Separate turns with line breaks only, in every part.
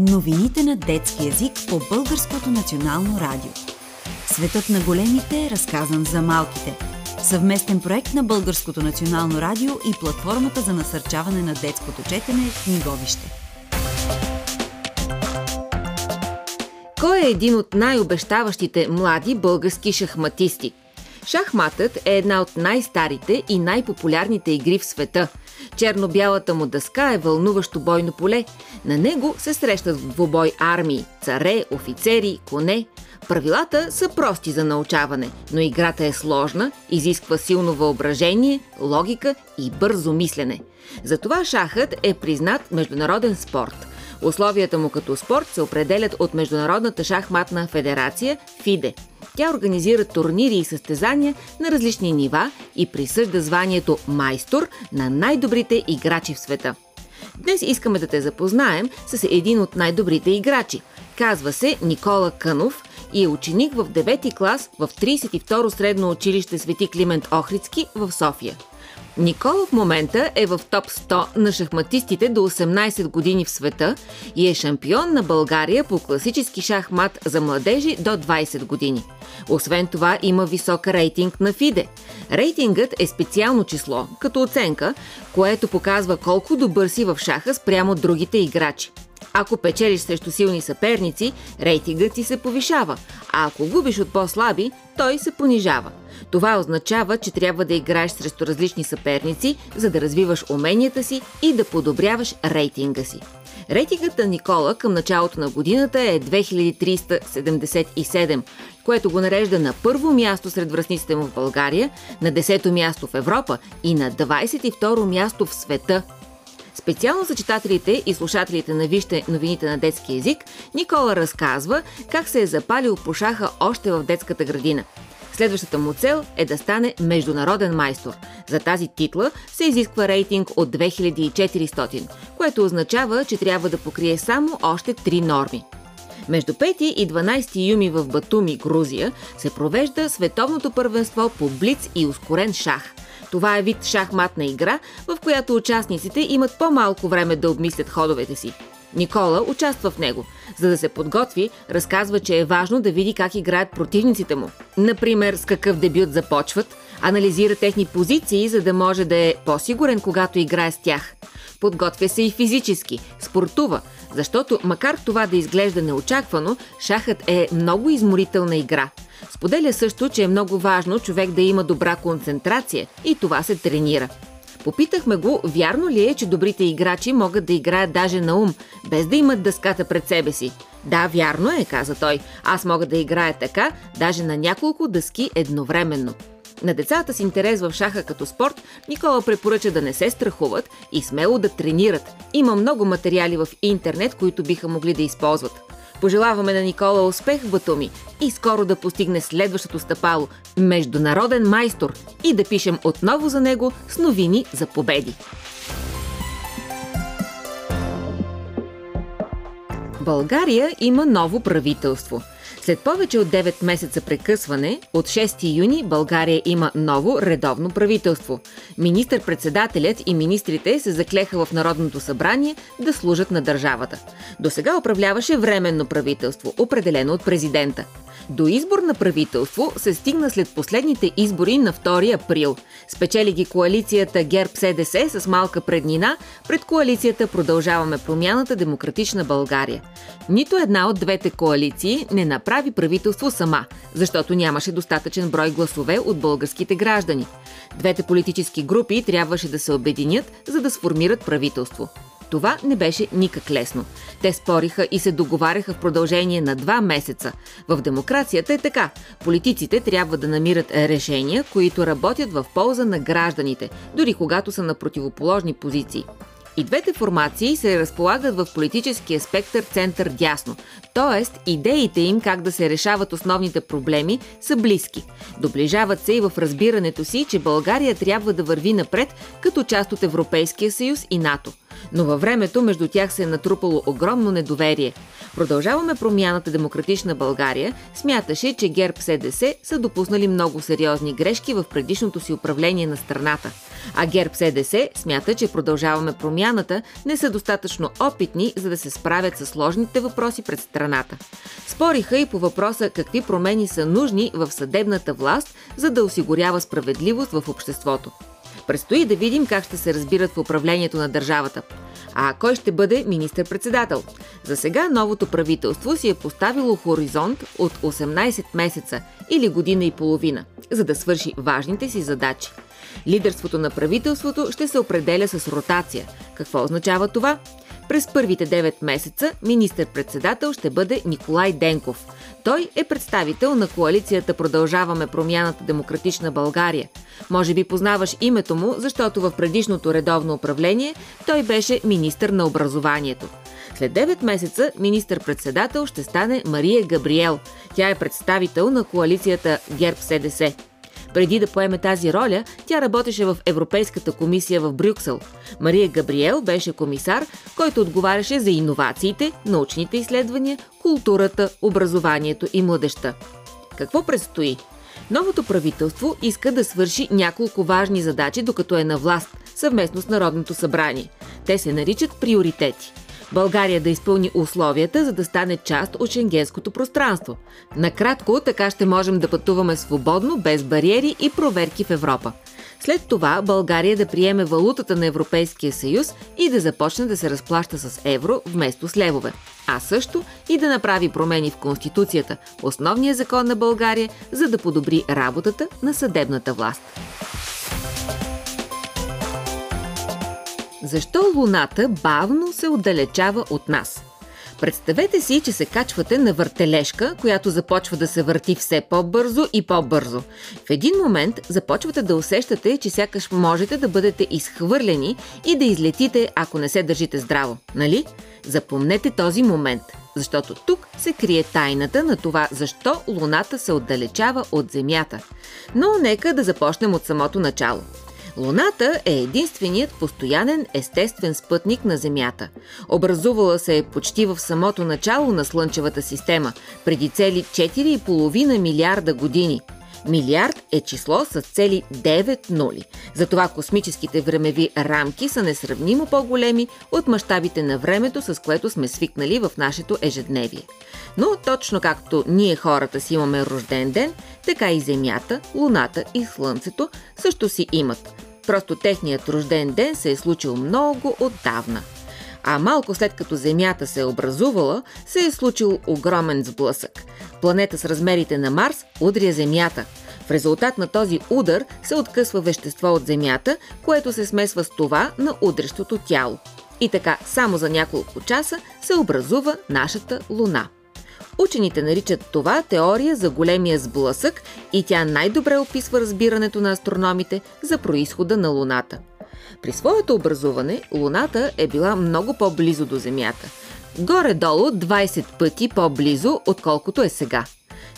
Новините на детски язик по Българското национално радио. Светът на големите е разказан за малките. Съвместен проект на Българското национално радио и платформата за насърчаване на детското четене в книговище.
Кой е един от най-обещаващите млади български шахматисти? Шахматът е една от най-старите и най-популярните игри в света. Черно-бялата му дъска е вълнуващо бойно поле. На него се срещат в двубой армии, царе, офицери, коне. Правилата са прости за научаване, но играта е сложна, изисква силно въображение, логика и бързо мислене. Затова шахът е признат международен спорт. Условията му като спорт се определят от Международната шахматна федерация ФИДЕ. Тя организира турнири и състезания на различни нива и присъжда званието майстор на най-добрите играчи в света. Днес искаме да те запознаем с един от най-добрите играчи. Казва се Никола Кънов и е ученик в 9 клас в 32 средно училище Свети Климент Охридски в София. Никола в момента е в топ 100 на шахматистите до 18 години в света и е шампион на България по класически шахмат за младежи до 20 години. Освен това има висок рейтинг на ФИДЕ. Рейтингът е специално число, като оценка, което показва колко добър си в шаха спрямо другите играчи. Ако печелиш срещу силни съперници, рейтингът ти се повишава, а ако губиш от по-слаби, той се понижава. Това означава, че трябва да играеш срещу различни съперници, за да развиваш уменията си и да подобряваш рейтинга си. Рейтингът на Никола към началото на годината е 2377, което го нарежда на първо място сред връзниците му в България, на 10-то място в Европа и на 22-ро място в света Специално за читателите и слушателите на Вижте новините на детски язик, Никола разказва как се е запалил по шаха още в детската градина. Следващата му цел е да стане международен майстор. За тази титла се изисква рейтинг от 2400, което означава, че трябва да покрие само още три норми. Между 5 и 12 юми в Батуми, Грузия, се провежда световното първенство по блиц и ускорен шах. Това е вид шахматна игра, в която участниците имат по-малко време да обмислят ходовете си. Никола участва в него. За да се подготви, разказва, че е важно да види как играят противниците му. Например, с какъв дебют започват, анализира техни позиции, за да може да е по-сигурен, когато играе с тях. Подготвя се и физически, спортува, защото макар това да изглежда неочаквано, шахът е много изморителна игра. Споделя също, че е много важно човек да има добра концентрация и това се тренира. Попитахме го, вярно ли е, че добрите играчи могат да играят даже на ум, без да имат дъската пред себе си. Да, вярно е, каза той. Аз мога да играя така, даже на няколко дъски едновременно. На децата с интерес в шаха като спорт, Никола препоръча да не се страхуват и смело да тренират. Има много материали в интернет, които биха могли да използват. Пожелаваме на Никола успех в Батуми и скоро да постигне следващото стъпало – международен майстор и да пишем отново за него с новини за победи. България има ново правителство – след повече от 9 месеца прекъсване, от 6 юни България има ново редовно правителство. Министър-председателят и министрите се заклеха в Народното събрание да служат на държавата. До сега управляваше временно правителство, определено от президента. До избор на правителство се стигна след последните избори на 2 април. Спечели ги коалицията ГЕРБ-СДС с малка преднина пред коалицията Продължаваме промяната Демократична България. Нито една от двете коалиции не направи правителство сама, защото нямаше достатъчен брой гласове от българските граждани. Двете политически групи трябваше да се обединят, за да сформират правителство. Това не беше никак лесно. Те спориха и се договаряха в продължение на два месеца. В демокрацията е така. Политиците трябва да намират решения, които работят в полза на гражданите, дори когато са на противоположни позиции. И двете формации се разполагат в политическия спектър център-дясно, т.е. идеите им как да се решават основните проблеми са близки. Доближават се и в разбирането си, че България трябва да върви напред като част от Европейския съюз и НАТО – Но във времето между тях се е натрупало огромно недоверие. Продължаваме промяната Демократична България смяташе, че ГЕРБ СДС са допуснали много сериозни грешки в предишното си управление на страната. А ГЕРБ СДС смята, че продължаваме промяната не са достатъчно опитни, за да се справят с сложните въпроси пред страната. Спориха и по въпроса какви промени са нужни в съдебната власт, за да осигурява справедливост в обществото. Предстои да видим как ще се разбират в управлението на държавата. А кой ще бъде министър-председател? За сега новото правителство си е поставило хоризонт от 18 месеца или година и половина, за да свърши важните си задачи. Лидерството на правителството ще се определя с ротация. Какво означава това? През първите 9 месеца министър-председател ще бъде Николай Денков. Той е представител на коалицията Продължаваме промяната Демократична България. Може би познаваш името му, защото в предишното редовно управление той беше министър на образованието. След 9 месеца министър-председател ще стане Мария Габриел. Тя е представител на коалицията ГЕРБ-СДС. Преди да поеме тази роля, тя работеше в Европейската комисия в Брюксел. Мария Габриел беше комисар, който отговаряше за иновациите, научните изследвания, културата, образованието и младеща. Какво предстои? Новото правителство иска да свърши няколко важни задачи, докато е на власт, съвместно с Народното събрание. Те се наричат приоритети – България да изпълни условията, за да стане част от шенгенското пространство. Накратко, така ще можем да пътуваме свободно, без бариери и проверки в Европа. След това България да приеме валутата на Европейския съюз и да започне да се разплаща с евро вместо с левове. А също и да направи промени в Конституцията, основния закон на България, за да подобри работата на съдебната власт. Защо Луната бавно се отдалечава от нас? Представете си, че се качвате на въртележка, която започва да се върти все по-бързо и по-бързо. В един момент започвате да усещате, че сякаш можете да бъдете изхвърлени и да излетите, ако не се държите здраво, нали? Запомнете този момент, защото тук се крие тайната на това защо Луната се отдалечава от Земята. Но нека да започнем от самото начало – Луната е единственият постоянен естествен спътник на Земята. Образувала се е почти в самото начало на Слънчевата система, преди цели 4,5 милиарда години. Милиард е число с цели 9 нули. Затова космическите времеви рамки са несравнимо по-големи от мащабите на времето, с което сме свикнали в нашето ежедневие. Но точно както ние хората си имаме рожден ден, така и Земята, Луната и Слънцето също си имат. Просто техният рожден ден се е случил много отдавна. А малко след като Земята се е образувала, се е случил огромен сблъсък. Планета с размерите на Марс удря Земята. В резултат на този удар се откъсва вещество от Земята, което се смесва с това на удрещото тяло. И така, само за няколко часа се образува нашата Луна. Учените наричат това теория за големия сблъсък и тя най-добре описва разбирането на астрономите за происхода на Луната. При своето образуване Луната е била много по-близо до Земята. Горе-долу 20 пъти по-близо, отколкото е сега.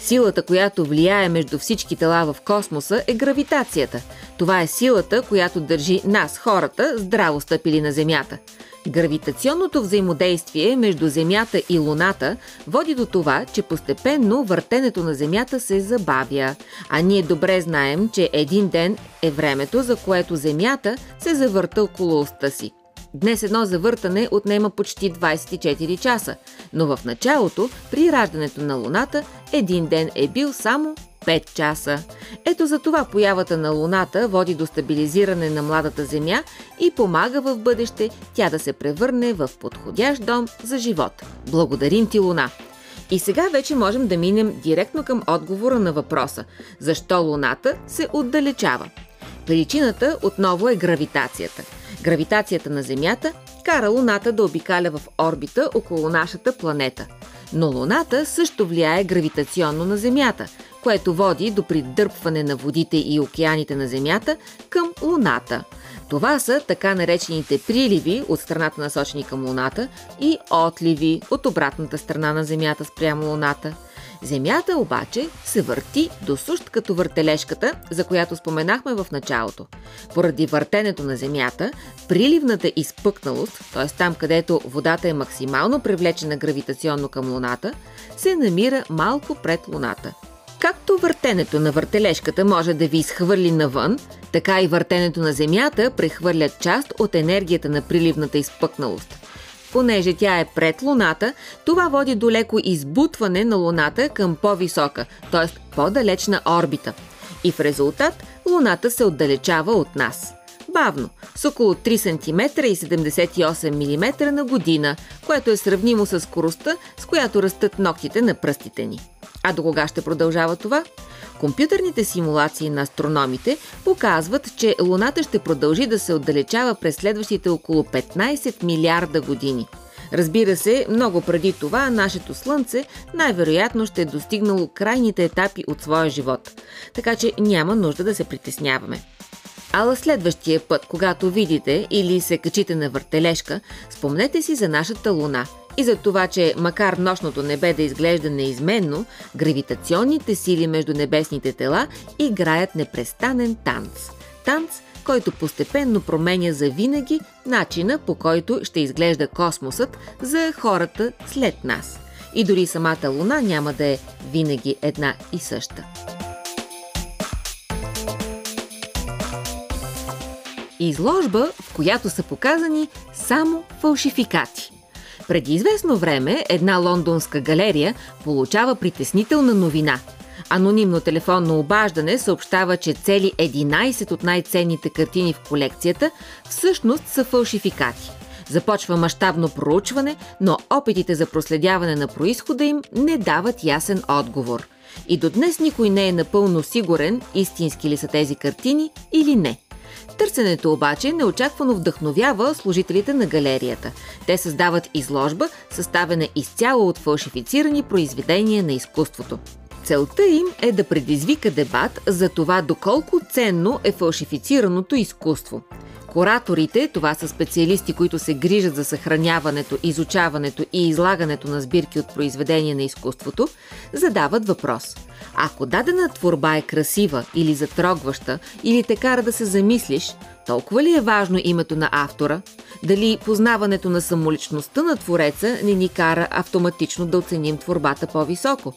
Силата, която влияе между всички тела в космоса е гравитацията. Това е силата, която държи нас, хората, здраво стъпили на Земята – Гравитационното взаимодействие между Земята и Луната води до това, че постепенно въртенето на Земята се забавя. А ние добре знаем, че един ден е времето, за което Земята се завърта около оста си. Днес едно завъртане отнема почти 24 часа, но в началото, при раждането на Луната, един ден е бил само 5 часа. Ето за това появата на Луната води до стабилизиране на младата Земя и помага в бъдеще тя да се превърне в подходящ дом за живот. Благодарим ти, Луна! И сега вече можем да минем директно към отговора на въпроса – защо Луната се отдалечава? Причината отново е гравитацията. Гравитацията на Земята кара Луната да обикаля в орбита около нашата планета. Но Луната също влияе гравитационно на Земята – което води до придърпване на водите и океаните на Земята към Луната. Това са така наречените приливи от страната насочени към Луната и отливи от обратната страна на Земята спрямо Луната. Земята обаче се върти до сущ като въртележката, за която споменахме в началото. Поради въртенето на Земята, приливната изпъкналост, т.е. там където водата е максимално привлечена гравитационно към Луната, се намира малко пред Луната. Както въртенето на въртележката може да ви изхвърли навън, така и въртенето на Земята прехвърля част от енергията на приливната изпъкналост. Понеже тя е пред Луната, това води до леко избутване на Луната към по-висока, т.е. по-далечна орбита. И в резултат Луната се отдалечава от нас. Бавно, с около 3 см и 78 мм на година, което е сравнимо с скоростта, с която растат ногтите на пръстите ни. А до кога ще продължава това? Компютърните симулации на астрономите показват, че Луната ще продължи да се отдалечава през следващите около 15 милиарда години. Разбира се, много преди това нашето Слънце най-вероятно ще е достигнало крайните етапи от своя живот, така че няма нужда да се притесняваме. Ала следващия път, когато видите или се качите на въртележка, спомнете си за нашата Луна – и за това, че макар нощното небе да изглежда неизменно, гравитационните сили между небесните тела играят непрестанен танц. Танц, който постепенно променя за винаги начина по който ще изглежда космосът за хората след нас. И дори самата Луна няма да е винаги една и съща. Изложба, в която са показани само фалшификати – преди известно време една лондонска галерия получава притеснителна новина. Анонимно телефонно обаждане съобщава, че цели 11 от най-ценните картини в колекцията всъщност са фалшификати. Започва мащабно проучване, но опитите за проследяване на происхода им не дават ясен отговор. И до днес никой не е напълно сигурен истински ли са тези картини или не – Търсенето обаче неочаквано вдъхновява служителите на галерията. Те създават изложба, съставена изцяло от фалшифицирани произведения на изкуството. Целта им е да предизвика дебат за това доколко ценно е фалшифицираното изкуство. Кураторите, това са специалисти, които се грижат за съхраняването, изучаването и излагането на сбирки от произведения на изкуството, задават въпрос. Ако дадена творба е красива или затрогваща, или те кара да се замислиш, толкова ли е важно името на автора? Дали познаването на самоличността на твореца не ни кара автоматично да оценим творбата по-високо?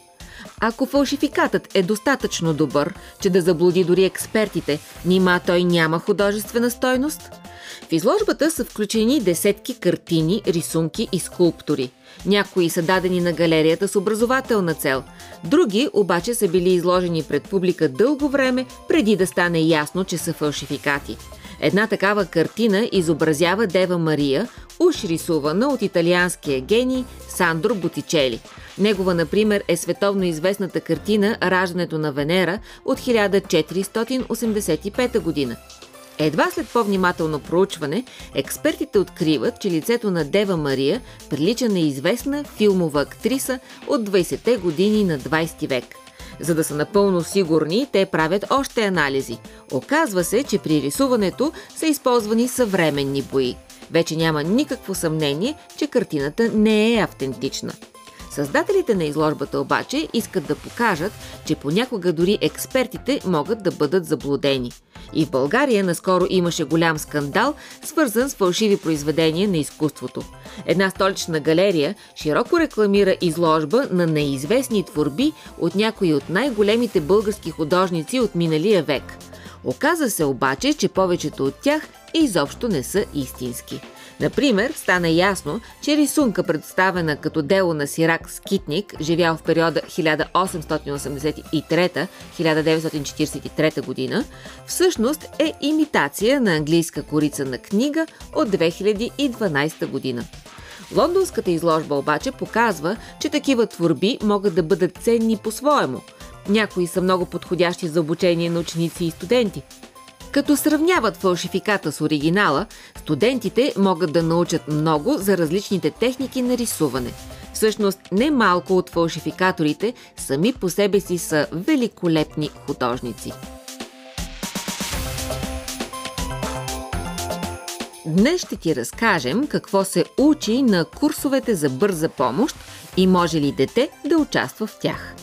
Ако фалшификатът е достатъчно добър, че да заблуди дори експертите, нима той няма художествена стойност? В изложбата са включени десетки картини, рисунки и скулптури. Някои са дадени на галерията с образователна цел, други обаче са били изложени пред публика дълго време, преди да стане ясно, че са фалшификати. Една такава картина изобразява Дева Мария, уж рисувана от италианския гений Сандро Бутичели – Негова, например, е световно известната картина Раждането на Венера от 1485 година. Едва след по-внимателно проучване, експертите откриват, че лицето на Дева Мария прилича на известна филмова актриса от 20-те години на 20 век. За да са напълно сигурни, те правят още анализи. Оказва се, че при рисуването са използвани съвременни бои. Вече няма никакво съмнение, че картината не е автентична. Създателите на изложбата обаче искат да покажат, че понякога дори експертите могат да бъдат заблудени. И в България наскоро имаше голям скандал, свързан с фалшиви произведения на изкуството. Една столична галерия широко рекламира изложба на неизвестни творби от някои от най-големите български художници от миналия век. Оказа се обаче, че повечето от тях изобщо не са истински. Например, стана ясно, че рисунка, предоставена като дело на Сирак Скитник, живял в периода 1883-1943 година, всъщност е имитация на английска корица на книга от 2012 година. Лондонската изложба обаче показва, че такива творби могат да бъдат ценни по-своему. Някои са много подходящи за обучение на ученици и студенти – като сравняват фалшификата с оригинала, студентите могат да научат много за различните техники на рисуване. Всъщност, не малко от фалшификаторите сами по себе си са великолепни художници. Днес ще ти разкажем какво се учи на курсовете за бърза помощ и може ли дете да участва в тях.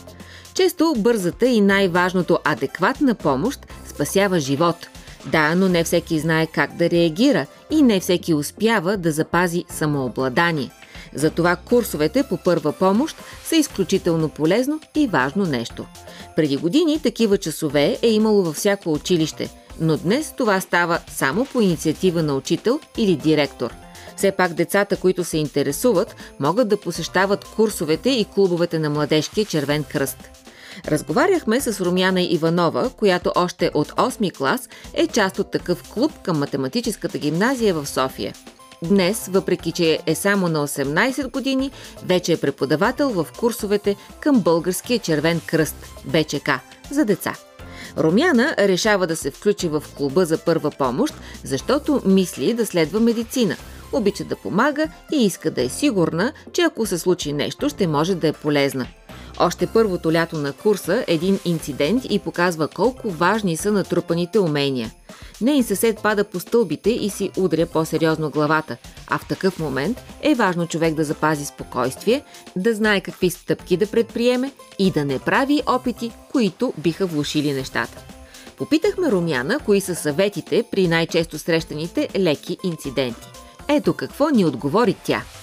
Често бързата и най-важното адекватна помощ спасява живот. Да, но не всеки знае как да реагира и не всеки успява да запази самообладание. Затова курсовете по първа помощ са изключително полезно и важно нещо. Преди години такива часове е имало във всяко училище, но днес това става само по инициатива на учител или директор. Все пак децата, които се интересуват, могат да посещават курсовете и клубовете на Младежкия червен кръст. Разговаряхме с Румяна Иванова, която още от 8 клас е част от такъв клуб към математическата гимназия в София. Днес, въпреки че е само на 18 години, вече е преподавател в курсовете към Българския червен кръст БЧК за деца. Румяна решава да се включи в клуба за първа помощ, защото мисли да следва медицина. Обича да помага и иска да е сигурна, че ако се случи нещо, ще може да е полезна. Още първото лято на курса един инцидент и показва колко важни са натрупаните умения. Нейн съсед пада по стълбите и си удря по-сериозно главата, а в такъв момент е важно човек да запази спокойствие, да знае какви стъпки да предприеме и да не прави опити, които биха влушили нещата. Попитахме Румяна, кои са съветите при най-често срещаните леки инциденти. Ето какво ни отговори тя –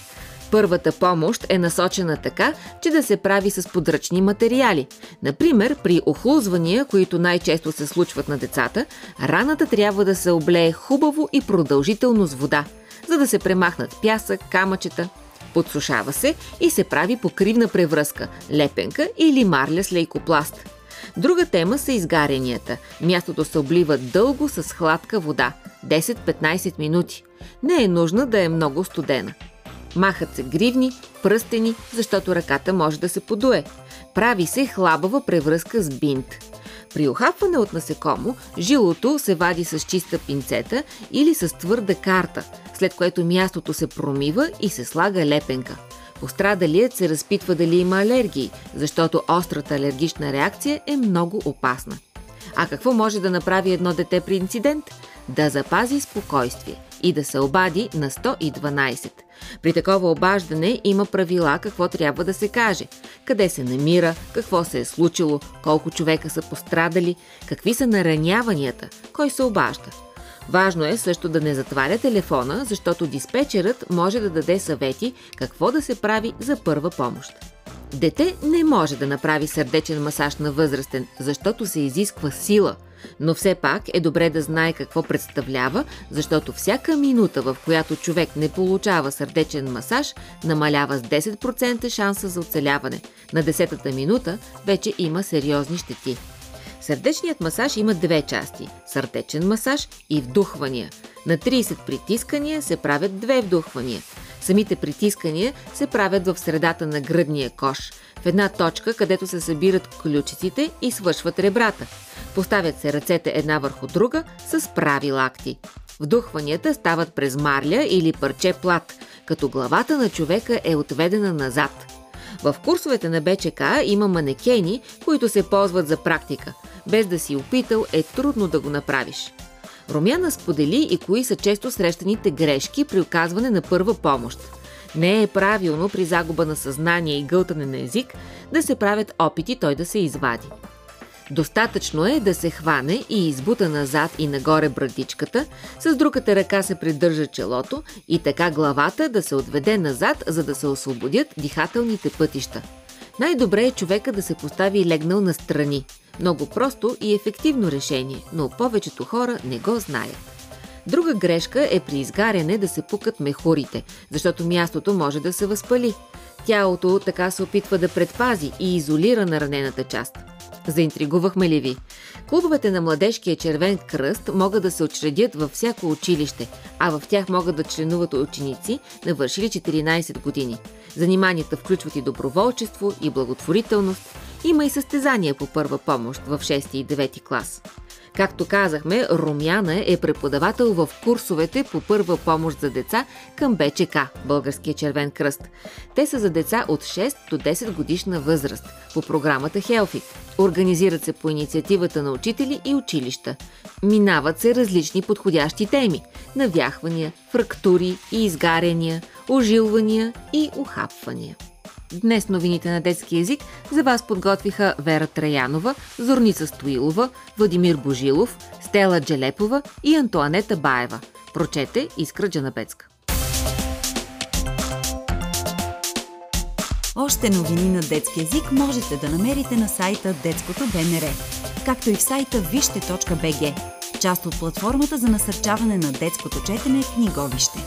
Първата помощ е насочена така, че да се прави с подръчни материали. Например, при охлузвания, които най-често се случват на децата, раната трябва да се облее хубаво и продължително с вода, за да се премахнат пясък, камъчета. Подсушава се и се прави покривна превръзка – лепенка или марля с лейкопласт. Друга тема са изгаренията. Мястото се облива дълго с хладка вода – 10-15 минути. Не е нужно да е много студена – Махат се гривни, пръстени, защото ръката може да се подуе. Прави се хлабава превръзка с бинт. При охапване от насекомо, жилото се вади с чиста пинцета или с твърда карта, след което мястото се промива и се слага лепенка. Пострадалият се разпитва дали има алергии, защото острата алергична реакция е много опасна. А какво може да направи едно дете при инцидент? Да запази спокойствие и да се обади на 112. При такова обаждане има правила какво трябва да се каже, къде се намира, какво се е случило, колко човека са пострадали, какви са нараняванията, кой се обажда. Важно е също да не затваря телефона, защото диспетчерът може да даде съвети какво да се прави за първа помощ. Дете не може да направи сърдечен масаж на възрастен, защото се изисква сила – но все пак е добре да знае какво представлява, защото всяка минута, в която човек не получава сърдечен масаж, намалява с 10% шанса за оцеляване. На 10-та минута вече има сериозни щети. Сърдечният масаж има две части – сърдечен масаж и вдухвания. На 30 притискания се правят две вдухвания. Самите притискания се правят в средата на гръдния кош, в една точка, където се събират ключиците и свършват ребрата. Поставят се ръцете една върху друга с прави лакти. Вдухванията стават през марля или парче плат, като главата на човека е отведена назад. В курсовете на БЧК има манекени, които се ползват за практика. Без да си опитал е трудно да го направиш. Румяна сподели и кои са често срещаните грешки при оказване на първа помощ. Не е правилно при загуба на съзнание и гълтане на език да се правят опити той да се извади. Достатъчно е да се хване и избута назад и нагоре брадичката, с другата ръка се придържа челото и така главата да се отведе назад, за да се освободят дихателните пътища. Най-добре е човека да се постави легнал на страни. Много просто и ефективно решение, но повечето хора не го знаят. Друга грешка е при изгаряне да се пукат мехурите, защото мястото може да се възпали. Тялото така се опитва да предпази и изолира наранената част. Заинтригувахме ли ви? Клубовете на Младежкия червен кръст могат да се учредят във всяко училище, а в тях могат да членуват ученици, навършили 14 години. Заниманията включват и доброволчество, и благотворителност. Има и състезания по първа помощ в 6 и 9 клас. Както казахме, Румяна е преподавател в курсовете по първа помощ за деца към БЧК, Българския червен кръст. Те са за деца от 6 до 10 годишна възраст по програмата Хелфит. Организират се по инициативата на учители и училища. Минават се различни подходящи теми – навяхвания, фрактури и изгаряния, ожилвания и ухапвания. Днес новините на детски язик за вас подготвиха Вера Траянова, Зорница Стоилова, Владимир Божилов, Стела Джелепова и Антуанета Баева. Прочете Искра Джанабецка.
Още новини на детски язик можете да намерите на сайта Детското БНР, както и в сайта вижте.бг, част от платформата за насърчаване на детското четене книговище.